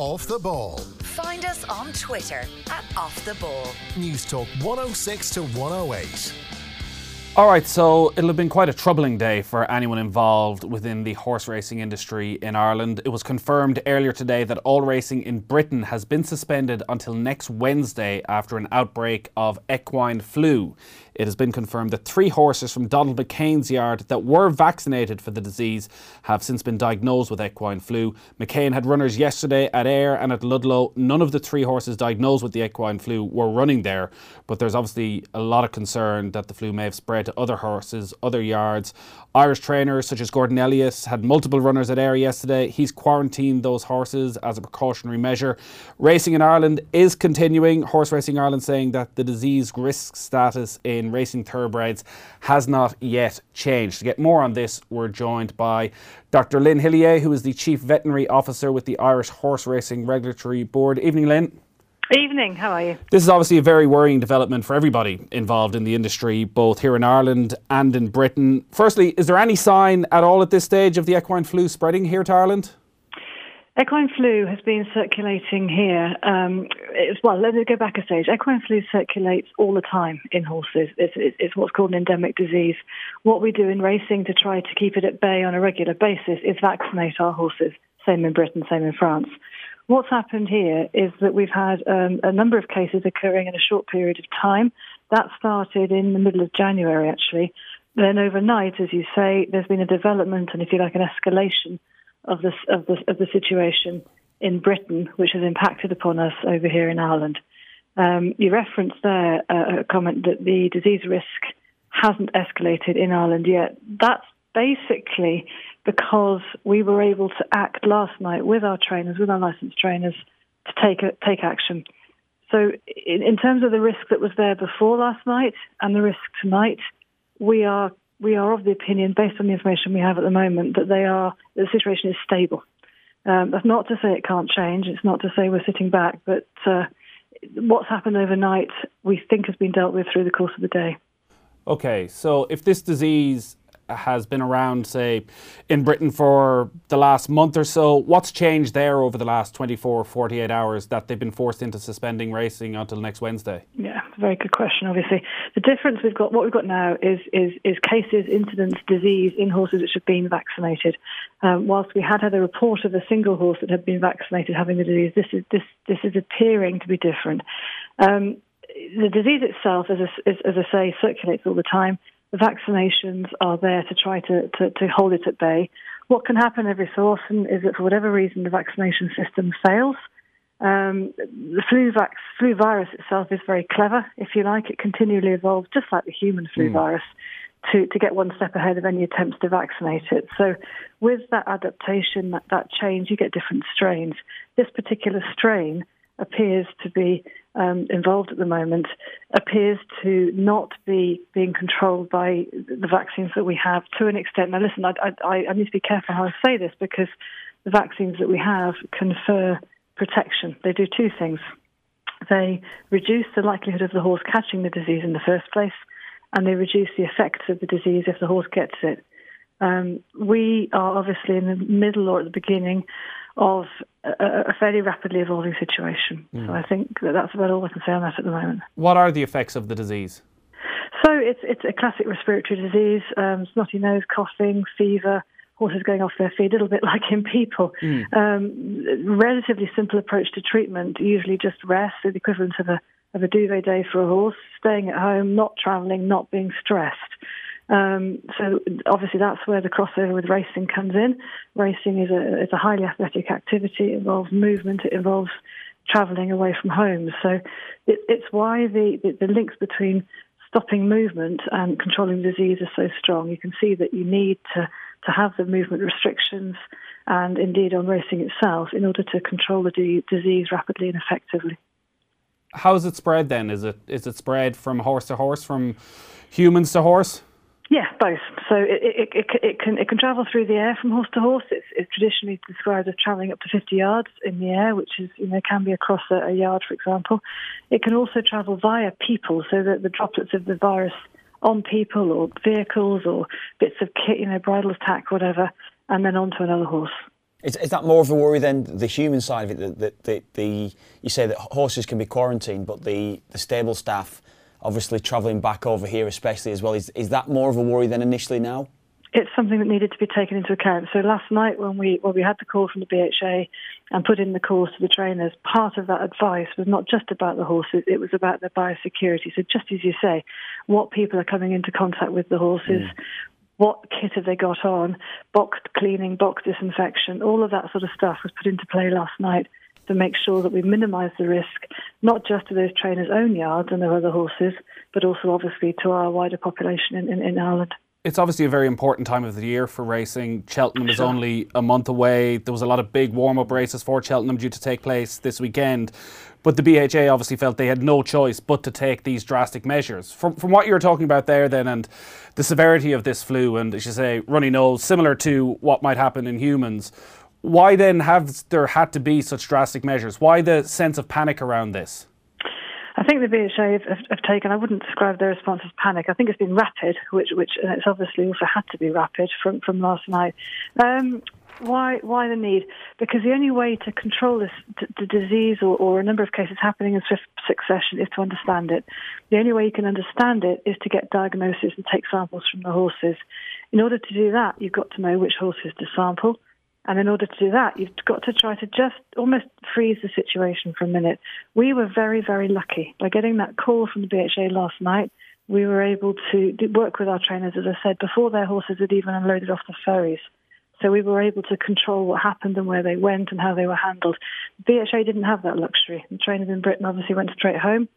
Off the Ball. Find us on Twitter at Off the Ball. Newstalk 106 to 108. All right, so it'll have been quite a troubling day for anyone involved within the horse racing industry in Ireland. It was confirmed earlier today that all racing in Britain has been suspended until next Wednesday after an outbreak of equine flu. It has been confirmed that three horses from Donald McCain's yard that were vaccinated for the disease have since been diagnosed with equine flu. McCain had runners yesterday at Ayr and at Ludlow. None of the three horses diagnosed with the equine flu were running there, but there's obviously a lot of concern that the flu may have spread to other horses, other yards. Irish trainers such as Gordon Elliott had multiple runners at Ayr yesterday. He's quarantined those horses as a precautionary measure. Racing in Ireland is continuing. Horse Racing Ireland saying that the disease risk status in racing thoroughbreds has not yet changed. To get more on this, we're joined by Dr. Lynn Hillyer, who is the Chief Veterinary Officer with the Irish Horse Racing Regulatory Board. Evening, Lynn. Evening, how are you? This is obviously a very worrying development for everybody involved in the industry, both here in Ireland and in Britain. Firstly, is there any sign at all at this stage of the equine flu spreading here to Ireland? Equine flu has been circulating here. Um, well, let me go back a stage. Equine flu circulates all the time in horses. It's, it's, what's called an endemic disease. What we do in racing to try to keep it at bay on a regular basis is vaccinate our horses. Same in Britain, same in France. What's happened here is that we've had um, a number of cases occurring in a short period of time. That started in the middle of January, actually. Then overnight, as you say, there's been a development and, if you like, an escalation of the, of the, of the situation in Britain, which has impacted upon us over here in Ireland. Um, you referenced there uh, a comment that the disease risk hasn't escalated in Ireland yet. That's basically because we were able to act last night with our trainers, with our licensed trainers, to take a, take action. So, in, in, terms of the risk that was there before last night and the risk tonight, we are we are of the opinion, based on the information we have at the moment, that they are the situation is stable. Um, that's not to say it can't change. It's not to say we're sitting back, but uh, what's happened overnight, we think has been dealt with through the course of the day. Okay, so if this disease has been around, say, in Britain for the last month or so. What's changed there over the last 24, 48 hours that they've been forced into suspending racing until next Wednesday? Yeah, very good question, obviously. The difference we've got, what we've got now is, is, is cases, incidents, disease in horses which have been vaccinated. Um, whilst we had had a report of a single horse that had been vaccinated having the disease, this is, this, this is appearing to be different. Um, the disease itself, as, as, as I say, circulates all the time. The vaccinations are there to try to, to, to hold it at bay. What can happen every so often is that for whatever reason the vaccination system fails. Um, the flu, vac- flu virus itself is very clever, if you like. It continually evolves, just like the human flu mm. virus, to, to get one step ahead of any attempts to vaccinate it. So, with that adaptation, that, that change, you get different strains. This particular strain appears to be um, involved at the moment appears to not be being controlled by the vaccines that we have to an extent. Now, listen, I, I, I need to be careful how I say this because the vaccines that we have confer protection. They do two things. They reduce the likelihood of the horse catching the disease in the first place, and they reduce the effects of the disease if the horse gets it. Um, we are obviously in the middle or at the beginning of a, a fairly rapidly evolving situation. Mm. So I think that that's about all I can say on that at the moment. What are the effects of the disease? So it's it's a classic respiratory disease: um, snotty nose, coughing, fever, horses going off their feet, a little bit like in people. Mm. Um, relatively simple approach to treatment, usually just rest, the equivalent of a of a duvet day for a horse, staying at home, not travelling, not being stressed. Um, so obviously that's where the crossover with racing comes in. Racing is a, is a highly athletic activity. It involves movement. It involves travelling away from home. So it, it's why the, the, the links between stopping movement and controlling disease are so strong. You can see that you need to, to have the movement restrictions and indeed on racing itself in order to control the d- disease rapidly and effectively. How is it spread then? Is it is it spread from horse to horse, from humans to horse? Yeah, both. So it, it, it, it, can it can travel through the air from horse to horse. It's, it's traditionally described as travelling up to 50 yards in the air, which is you know can be across a, a yard, for example. It can also travel via people, so that the droplets of the virus on people or vehicles or bits of kit, you know, bridles, tack, whatever, and then onto another horse. Is, is that more of a worry than the human side of it? That the, the, the, you say that horses can be quarantined, but the, the stable staff obviously travelling back over here, especially as well. Is, is that more of a worry than initially now? It's something that needed to be taken into account. So last night, when we when we had the call from the BHA and put in the calls to the trainers, part of that advice was not just about the horses; it was about their biosecurity. So just as you say, what people are coming into contact with the horses, mm what kit have they got on, box cleaning, box disinfection, all of that sort of stuff was put into play last night to make sure that we minimise the risk, not just to those trainers' own yards and their other horses, but also obviously to our wider population in, in, in Ireland it's obviously a very important time of the year for racing. Cheltenham is only a month away. There was a lot of big warm up races for Cheltenham due to take place this weekend. But the BHA obviously felt they had no choice but to take these drastic measures. From, from what you were talking about there, then, and the severity of this flu, and as you say, runny nose, similar to what might happen in humans, why then have there had to be such drastic measures? Why the sense of panic around this? I think the BHA have, have, have, taken. I wouldn't describe their response as panic. I think it's been rapid, which which it's obviously also had to be rapid from from last night. Um, why why the need? Because the only way to control this the disease or, or a number of cases happening in swift succession is to understand it. The only way you can understand it is to get diagnosis and take samples from the horses. In order to do that, you've got to know which horses to sample and in order to do that, you've got to try to just almost freeze the situation for a minute. We were very, very lucky. By getting that call from the BHA last night, we were able to work with our trainers, as I said, before their horses had even unloaded off the ferries. So we were able to control what happened and where they went and how they were handled. BHA didn't have that luxury. The trainers in Britain obviously went straight home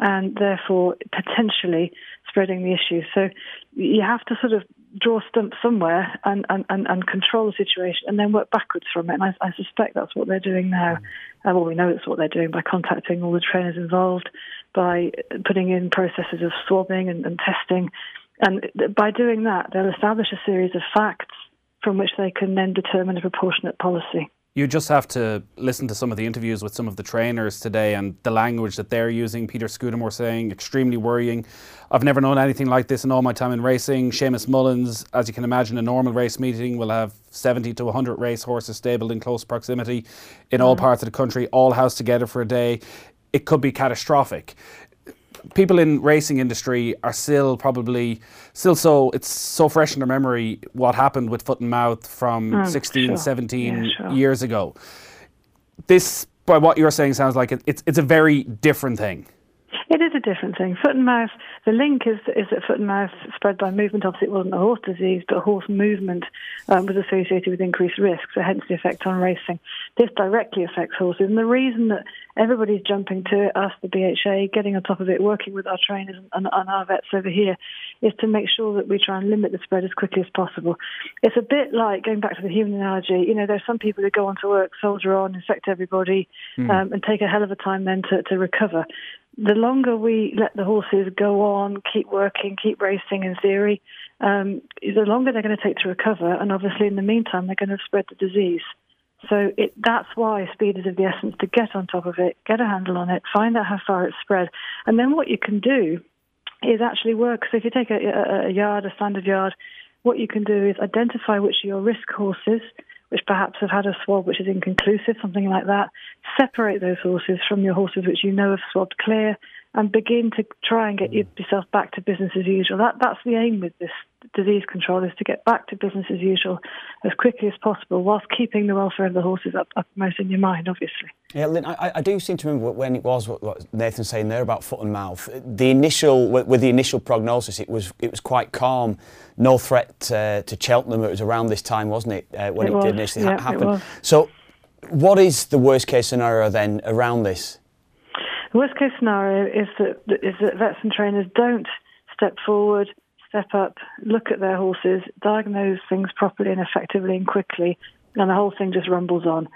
and therefore potentially spreading the issue. So you have to sort of draw stump somewhere and, and, and, and, control the situation and then work backwards from it. And I, I suspect that's what they're doing now. Uh, well, we know it's what they're doing by contacting all the trainers involved, by putting in processes of swabbing and, and testing. And by doing that, they'll establish a series of facts from which they can then determine a proportionate policy. You just have to listen to some of the interviews with some of the trainers today and the language that they're using. Peter Scudamore saying, extremely worrying. I've never known anything like this in all my time in racing. Seamus Mullins, as you can imagine, a normal race meeting will have 70 to 100 race horses stabled in close proximity in mm. all parts of the country, all housed together for a day. It could be catastrophic people in racing industry are still probably still so it's so fresh in their memory what happened with foot and mouth from mm, 16 sure. 17 yeah, sure. years ago this by what you're saying sounds like it, it's it's a very different thing it is a different thing. Foot and mouth, the link is, is that foot and mouth spread by movement. Obviously, it wasn't a horse disease, but horse movement um, was associated with increased risk, so hence the effect on racing. This directly affects horses. And the reason that everybody's jumping to us, the BHA, getting on top of it, working with our trainers and, and our vets over here, is to make sure that we try and limit the spread as quickly as possible. It's a bit like going back to the human analogy. You know, there's some people who go on to work, soldier on, infect everybody, mm. um, and take a hell of a time then to, to recover the longer we let the horses go on, keep working, keep racing in theory, um, the longer they're going to take to recover. And obviously, in the meantime, they're going to spread the disease. So it, that's why speed is of the essence to get on top of it, get a handle on it, find out how far it's spread. And then what you can do is actually work. So if you take a, a, a yard, a standard yard, what you can do is identify which are your risk horses which perhaps have had a swab which is inconclusive, something like that. Separate those horses from your horses which you know have swabbed clear and begin to try and get yourself back to business as usual. That, that's the aim with this disease control is to get back to business as usual as quickly as possible whilst keeping the welfare of the horses up, uppermost in your mind, obviously. Yeah, Lynn, I, I do seem to remember when it was what, what Nathan's saying there about foot and mouth. The initial, with the initial prognosis, it was it was quite calm, no threat uh, to Cheltenham. It was around this time, wasn't it, uh, when it, it did initially yeah, ha- happen? So, what is the worst case scenario then around this? Worst case scenario is that is that vets and trainers don't step forward step up, look at their horses, diagnose things properly and effectively and quickly, and the whole thing just rumbles on.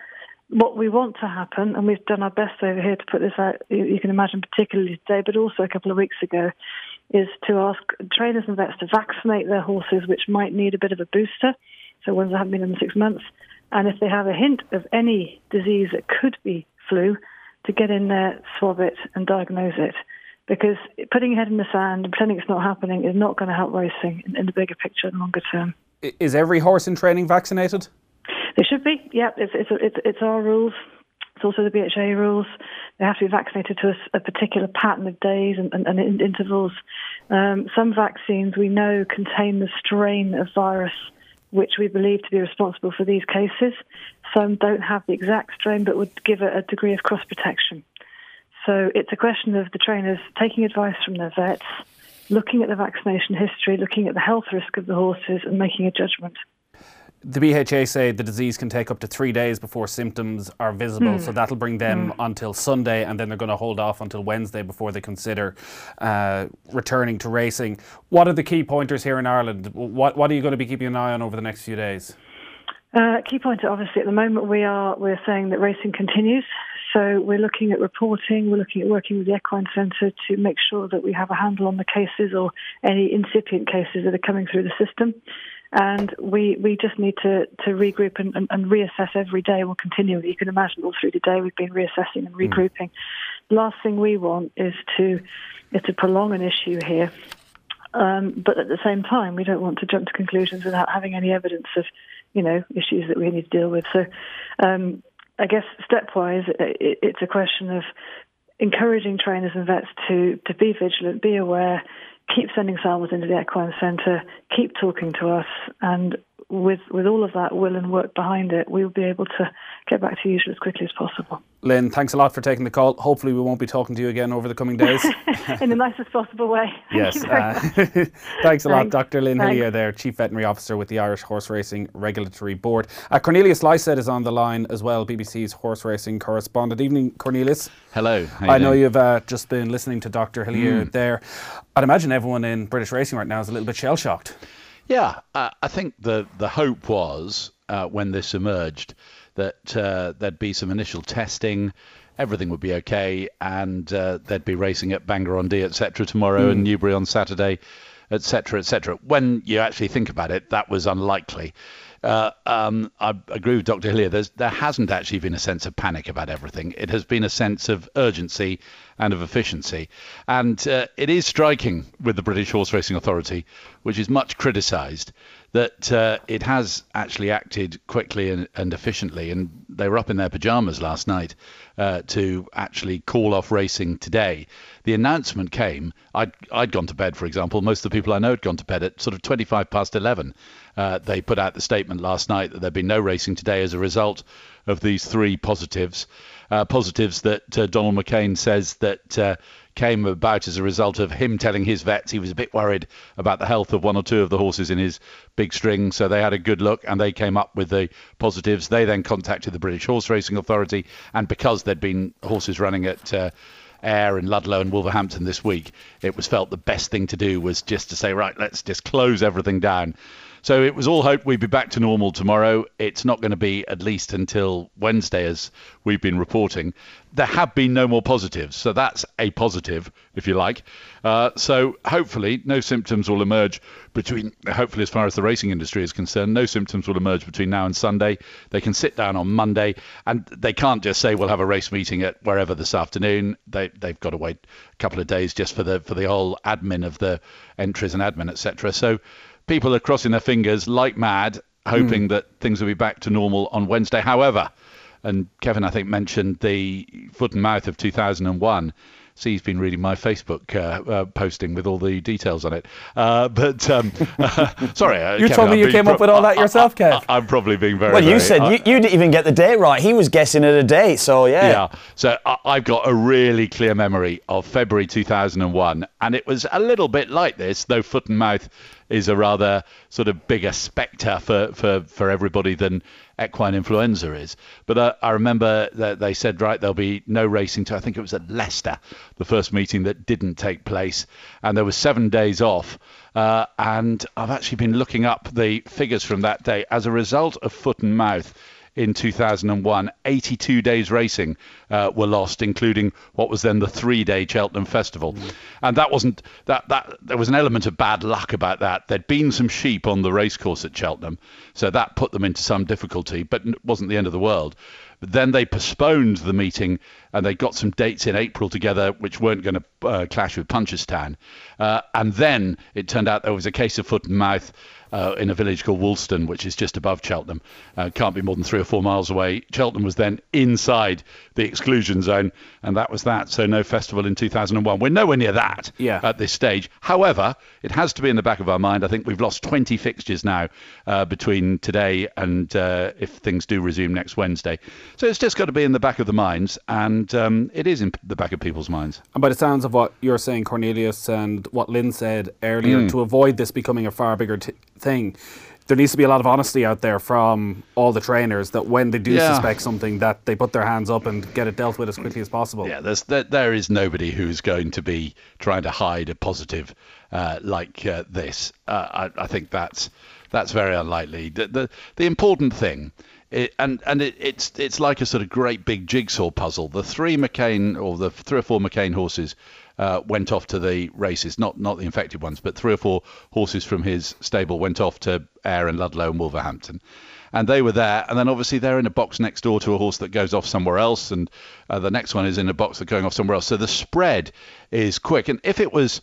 What we want to happen, and we've done our best over here to put this out, you can imagine particularly today, but also a couple of weeks ago, is to ask trainers and vets to vaccinate their horses which might need a bit of a booster, so ones that haven't been in six months, and if they have a hint of any disease that could be flu, to get in there, swab it, and diagnose it because putting your head in the sand and pretending it's not happening is not going to help racing in, in the bigger picture and longer term. Is every horse in training vaccinated? They should be. Yeah, it's it's it's, it's our rules. It's also the BHA rules. They have to be vaccinated to a, a particular pattern of days and, and, and intervals. Um, some vaccines we know contain the strain of virus which we believe to be responsible for these cases. Some don't have the exact strain but would give a, a degree of cross protection. So it's a question of the trainers taking advice from their vets, looking at the vaccination history, looking at the health risk of the horses, and making a judgment. The BHA say the disease can take up to three days before symptoms are visible, mm. so that'll bring them mm. until Sunday, and then they're going to hold off until Wednesday before they consider uh, returning to racing. What are the key pointers here in Ireland? What, what are you going to be keeping an eye on over the next few days? Uh, key pointer, obviously, at the moment we are we're saying that racing continues. So we're looking at reporting, we're looking at working with the Equine Centre to make sure that we have a handle on the cases or any incipient cases that are coming through the system. And we, we just need to, to regroup and, and, and reassess every day. We'll continue. You can imagine all through the day we've been reassessing and hmm. regrouping. Mm. Last thing we want is to is to prolong an issue here. Um, but at the same time, we don't want to jump to conclusions without having any evidence of, you know, issues that we need to deal with. So, um, I guess stepwise, it, it's a question of encouraging trainers and vets to to be vigilant, be aware, keep sending samples into the equine centre, keep talking to us, and with with all of that will and work behind it, we'll be able to get back to usual as quickly as possible. Lynn, thanks a lot for taking the call. Hopefully, we won't be talking to you again over the coming days. In the nicest possible way. yes. Uh, thanks a lot, thanks. Dr. Lynn thanks. Hillyer, there, Chief Veterinary Officer with the Irish Horse Racing Regulatory Board. Uh, Cornelius Lysaght is on the line as well, BBC's horse racing correspondent. Evening, Cornelius. Hello. I know you've uh, just been listening to Dr. Hillyer mm. there. I'd imagine everyone in British racing right now is a little bit shell shocked. Yeah, uh, I think the the hope was uh, when this emerged that uh, there'd be some initial testing, everything would be okay, and uh, they'd be racing at Bangor on Dee, etc. tomorrow mm. and Newbury on Saturday, etc., etc. When you actually think about it, that was unlikely. Uh, um, I agree with Dr. Hillyer. There's, there hasn't actually been a sense of panic about everything. It has been a sense of urgency and of efficiency. And uh, it is striking with the British Horse Racing Authority, which is much criticised, that uh, it has actually acted quickly and, and, efficiently. And they were up in their pajamas last night uh, to actually call off racing today. The announcement came. I'd, I'd gone to bed, for example. Most of the people I know had gone to bed at sort of 25 past 11. Uh, they put out the statement last night that there'd been no racing today as a result of these three positives. Uh, positives that uh, Donald McCain says that uh, came about as a result of him telling his vets he was a bit worried about the health of one or two of the horses in his big string. So they had a good look and they came up with the positives. They then contacted the British Horse Racing Authority, and because there'd been horses running at uh, Ayr and Ludlow and Wolverhampton this week, it was felt the best thing to do was just to say, right, let's just close everything down. So it was all hoped we'd be back to normal tomorrow. It's not going to be at least until Wednesday, as we've been reporting. There have been no more positives, so that's a positive, if you like. Uh, so hopefully, no symptoms will emerge between. Hopefully, as far as the racing industry is concerned, no symptoms will emerge between now and Sunday. They can sit down on Monday, and they can't just say we'll have a race meeting at wherever this afternoon. They they've got to wait a couple of days just for the for the whole admin of the entries and admin, etc. So people are crossing their fingers like mad, hoping mm. that things will be back to normal on Wednesday. However, and Kevin, I think, mentioned the foot and mouth of 2001. See, he's been reading my Facebook uh, uh, posting with all the details on it. Uh, but um, sorry, uh, you Kevin, told me I'm you came pro- up with all that yourself, Kev. I, am probably being very. Well, you very, said you, you, didn't even get the date right. He was guessing at a date, so yeah. Yeah. So I, I've got a really clear memory of February 2001, and it was a little bit like this, though foot and mouth is a rather sort of bigger spectre for, for, for everybody than equine influenza is. But uh, I remember that they said, right, there'll be no racing to, I think it was at Leicester, the first meeting that didn't take place. And there was seven days off. Uh, and I've actually been looking up the figures from that day. As a result of foot and mouth, in 2001. 82 days racing uh, were lost, including what was then the three-day Cheltenham Festival, mm. and that wasn't that that there was an element of bad luck about that. There'd been some sheep on the racecourse at Cheltenham, so that put them into some difficulty, but it wasn't the end of the world. But then they postponed the meeting and they got some dates in April together which weren't going to uh, clash with Punchestown. Uh, and then it turned out there was a case of foot and mouth uh, in a village called Woolstone, which is just above Cheltenham. Uh, can't be more than three or four miles away. Cheltenham was then inside the exclusion zone, and that was that. So no festival in 2001. We're nowhere near that Yeah. at this stage. However, it has to be in the back of our mind. I think we've lost 20 fixtures now uh, between today and uh, if things do resume next Wednesday. So it's just got to be in the back of the minds, and um, it is in the back of people's minds. And by the sounds of what you're saying, Cornelius, and what Lynn said earlier, to avoid this becoming a far bigger t- thing, there needs to be a lot of honesty out there from all the trainers that when they do Yeah. suspect something, that they put their hands up and get it dealt with as quickly as possible. Yeah, there's there, there is nobody who's going to be trying to hide a positive uh, like uh, this. Uh, I, I think that's that's very unlikely. The the, the important thing. It, and and it, it's it's like a sort of great big jigsaw puzzle. The three McCain or the three or four McCain horses uh, went off to the races, not not the infected ones, but three or four horses from his stable went off to Ayr and Ludlow and Wolverhampton and they were there. And then obviously they're in a box next door to a horse that goes off somewhere else, and uh, the next one is in a box that's going off somewhere else. So the spread is quick. And if it was,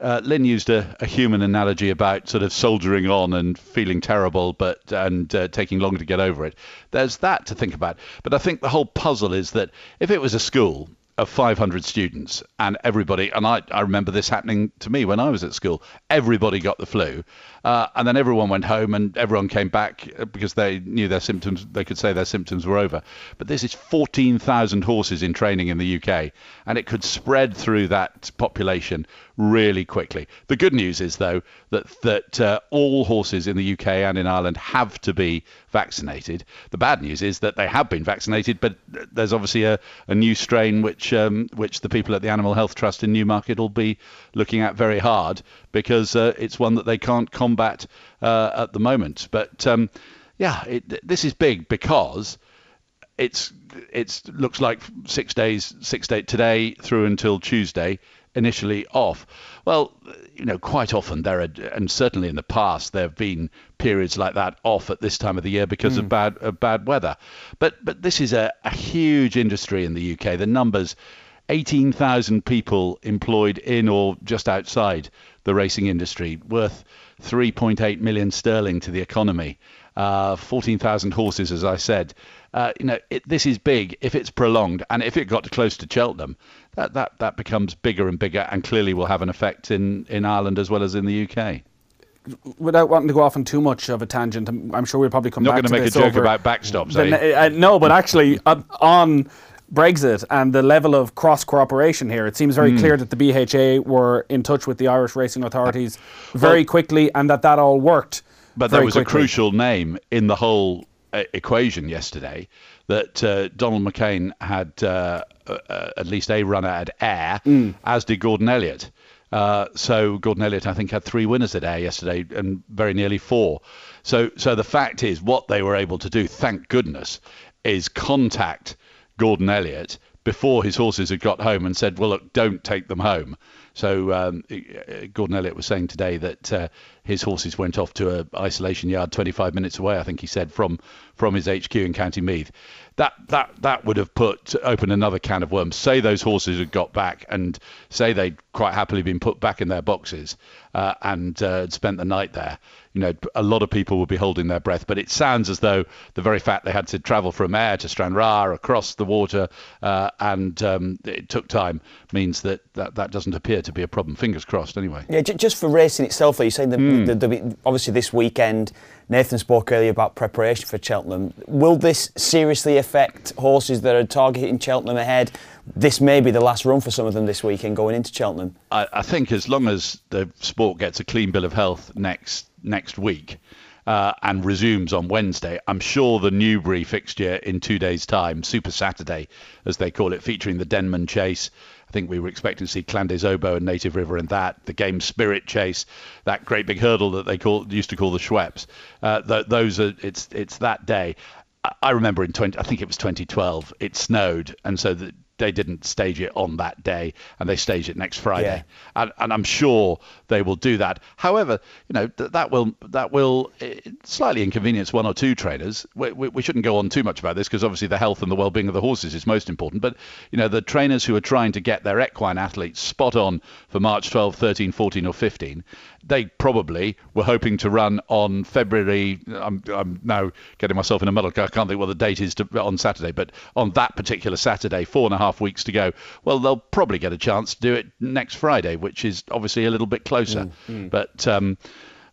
uh, Lynn used a, a human analogy about sort of soldiering on and feeling terrible, but and uh, taking longer to get over it. There's that to think about. But I think the whole puzzle is that if it was a school of 500 students and everybody and I, I remember this happening to me when I was at school everybody got the flu uh, and then everyone went home and everyone came back because they knew their symptoms they could say their symptoms were over. But this is 14,000 horses in training in the UK and it could spread through that population really quickly. The good news is though that that uh, all horses in the UK and in Ireland have to be vaccinated. The bad news is that they have been vaccinated but there's obviously a, a new strain which um, which the people at the Animal Health Trust in Newmarket will be looking at very hard because uh, it's one that they can't combat uh, at the moment. But um, yeah, it, this is big because it's it's looks like six days, six day today through until Tuesday initially off. Well, you know, quite often there are, and certainly in the past there have been periods like that off at this time of the year because of bad of bad weather. But but this is a, a huge industry in the UK. The numbers. 18,000 people employed in or just outside the racing industry, worth 3.8 million sterling to the economy. Uh, 14,000 horses, as I said. Uh, you know, it, this is big if it's prolonged, and if it got close to Cheltenham, that, that that becomes bigger and bigger, and clearly will have an effect in, in Ireland as well as in the UK. Without wanting to go off on too much of a tangent, I'm I'm sure we'll probably come Not back going to make a joke over about backstops, the eh? uh, no, but actually, uh, on Brexit and the level of cross cooperation here, it seems very Hmm. clear that the BHA were in touch with the Irish racing authorities very quickly and that that all worked. But there was a crucial name in the whole uh, equation yesterday that uh, Donald McCain had uh, uh, at least a runner at Ayr, Mm. as did Gordon Elliott. Uh, so Gordon Elliott, I think, had three winners at Ayr yesterday, and very nearly four. So, so the fact is, what they were able to do, thank goodness, is contact Gordon Elliott before his horses had got home and said, "Well, look, don't take them home." So um, uh, Gordon Elliott was saying today that uh, his horses went off to a isolation yard 25 minutes away. I think he said from from his HQ in County Meath. That that that would have put open another can of worms. Say those horses had got back and say they'd quite happily been put back in their boxes uh, and uh, spent the night there. You know, a lot of people would be holding their breath. But it sounds as though the very fact they had to travel from Ayr to Stranraer across the water uh, and um, it took time means that, that that doesn't appear to be a problem. Fingers crossed, anyway. Yeah, j- just for racing itself, are you're saying that the, the, the, obviously this weekend, Nathan spoke earlier about preparation for Cheltenham. Will this seriously affect horses that are targeting Cheltenham ahead? This may be the last run for some of them this weekend going into Cheltenham. I, I think as long as the sport gets a clean bill of health next next week uh, and resumes on Wednesday, I'm sure the Newbury fixture in two days' time, Super Saturday, as they call it, featuring the Denman Chase. I think we were expecting to see Clan des Obeaux and Native River in that, the Game Spirit Chase, that great big hurdle that they call used to call the Schweppes. Uh, th- those are it's it's that day. I- I remember in 20, I think it was 2012, it snowed, and so the they didn't stage it on that day, and they stage it next Friday, Yeah. and, and I'm sure they will do that. However, you know th- that will that will uh, slightly inconvenience one or two trainers. We, we, we shouldn't go on too much about this because obviously the health and the well-being of the horses is most important. But you know the trainers who are trying to get their equine athletes spot on for March 12, 13, 14, or 15, they probably were hoping to run on February. I'm, I'm now getting myself in a muddle. I can't think what the date is to, on Saturday, but on that particular Saturday, four and a half weeks to go. Well, they'll probably get a chance to do it next Friday, which is obviously a little bit closer. But um,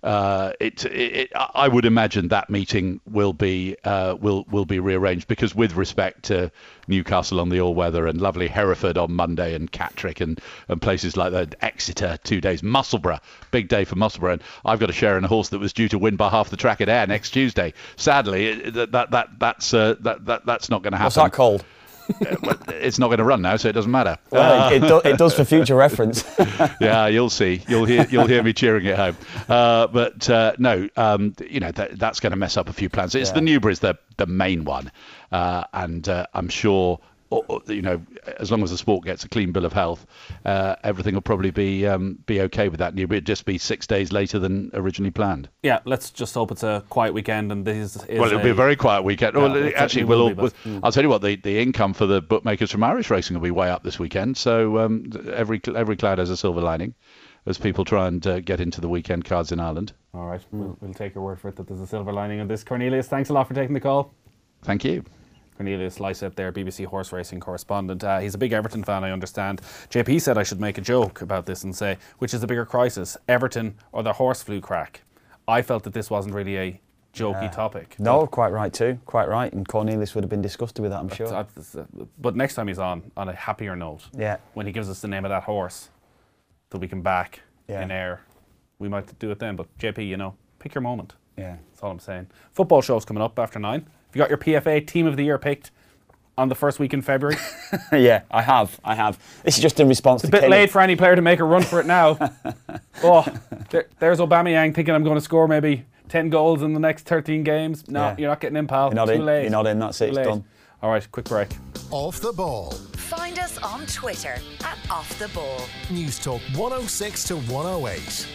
uh, it, it, I would imagine that meeting will be uh, will will be rearranged because, with respect to Newcastle on the all weather and lovely Hereford on Monday and Catterick and, and places like that, Exeter two days, Musselburgh big day for Musselburgh, and I've got a share in a horse that was due to win by half the track at Ayr next Tuesday. Sadly, that, that that that's uh, that, that that's not going to happen. What's that called? It's not going to run now, so it doesn't matter. Well, it, it, do, it does for future reference. yeah, you'll see. You'll hear you'll hear me cheering at home. Uh, but uh, no, um, you know that, that's going to mess up a few plans. It's the Newbury's the the main one, uh, and uh, I'm sure. You know, as long as the sport gets a clean bill of health, uh, everything will probably be um, be okay with that. Newbury it'll just be six days later than originally planned. Yeah, let's just hope it's a quiet weekend and this is. Well, it'll be a very quiet weekend. well, it it actually, will. be, but- I'll tell you what, the, the income for the bookmakers from Irish racing will be way up this weekend. So um, every every cloud has a silver lining, as people try and uh, get into the weekend cards in Ireland. All right, we'll, we'll take your word for it that there's a silver lining in this. Cornelius, thanks a lot for taking the call. Thank you. Cornelius Lysaght there, BBC horse racing correspondent. Uh, he's a big Everton fan, I understand. JP said I should make a joke about this and say, which is the bigger crisis, Everton or the horse flu crack? I felt that this wasn't really a jokey topic. no, quite right too. Quite right. And Cornelius would have been disgusted with that, I'm sure. But, uh, but next time he's on, on a happier note, Yeah. when he gives us the name of that horse, that we can back Yeah. in Ayr, we might do it then. But JP, you know, pick your moment. Yeah. That's all I'm saying. Football show's coming up after nine. Have you got your PFA Team of the Year picked on the first week in February? yeah, I have. I have. This is just in response a to A bit Kenny. late for any player to make a run for it now. oh, there, there's Aubameyang thinking I'm going to score maybe 10 goals in the next 13 games. No, Yeah. you're not getting in, pal. You're not Too in. late. You're not in. That's it. It's done. All right, quick break. Off the ball. Find us on Twitter at Off the Ball. Newstalk 106 to 108.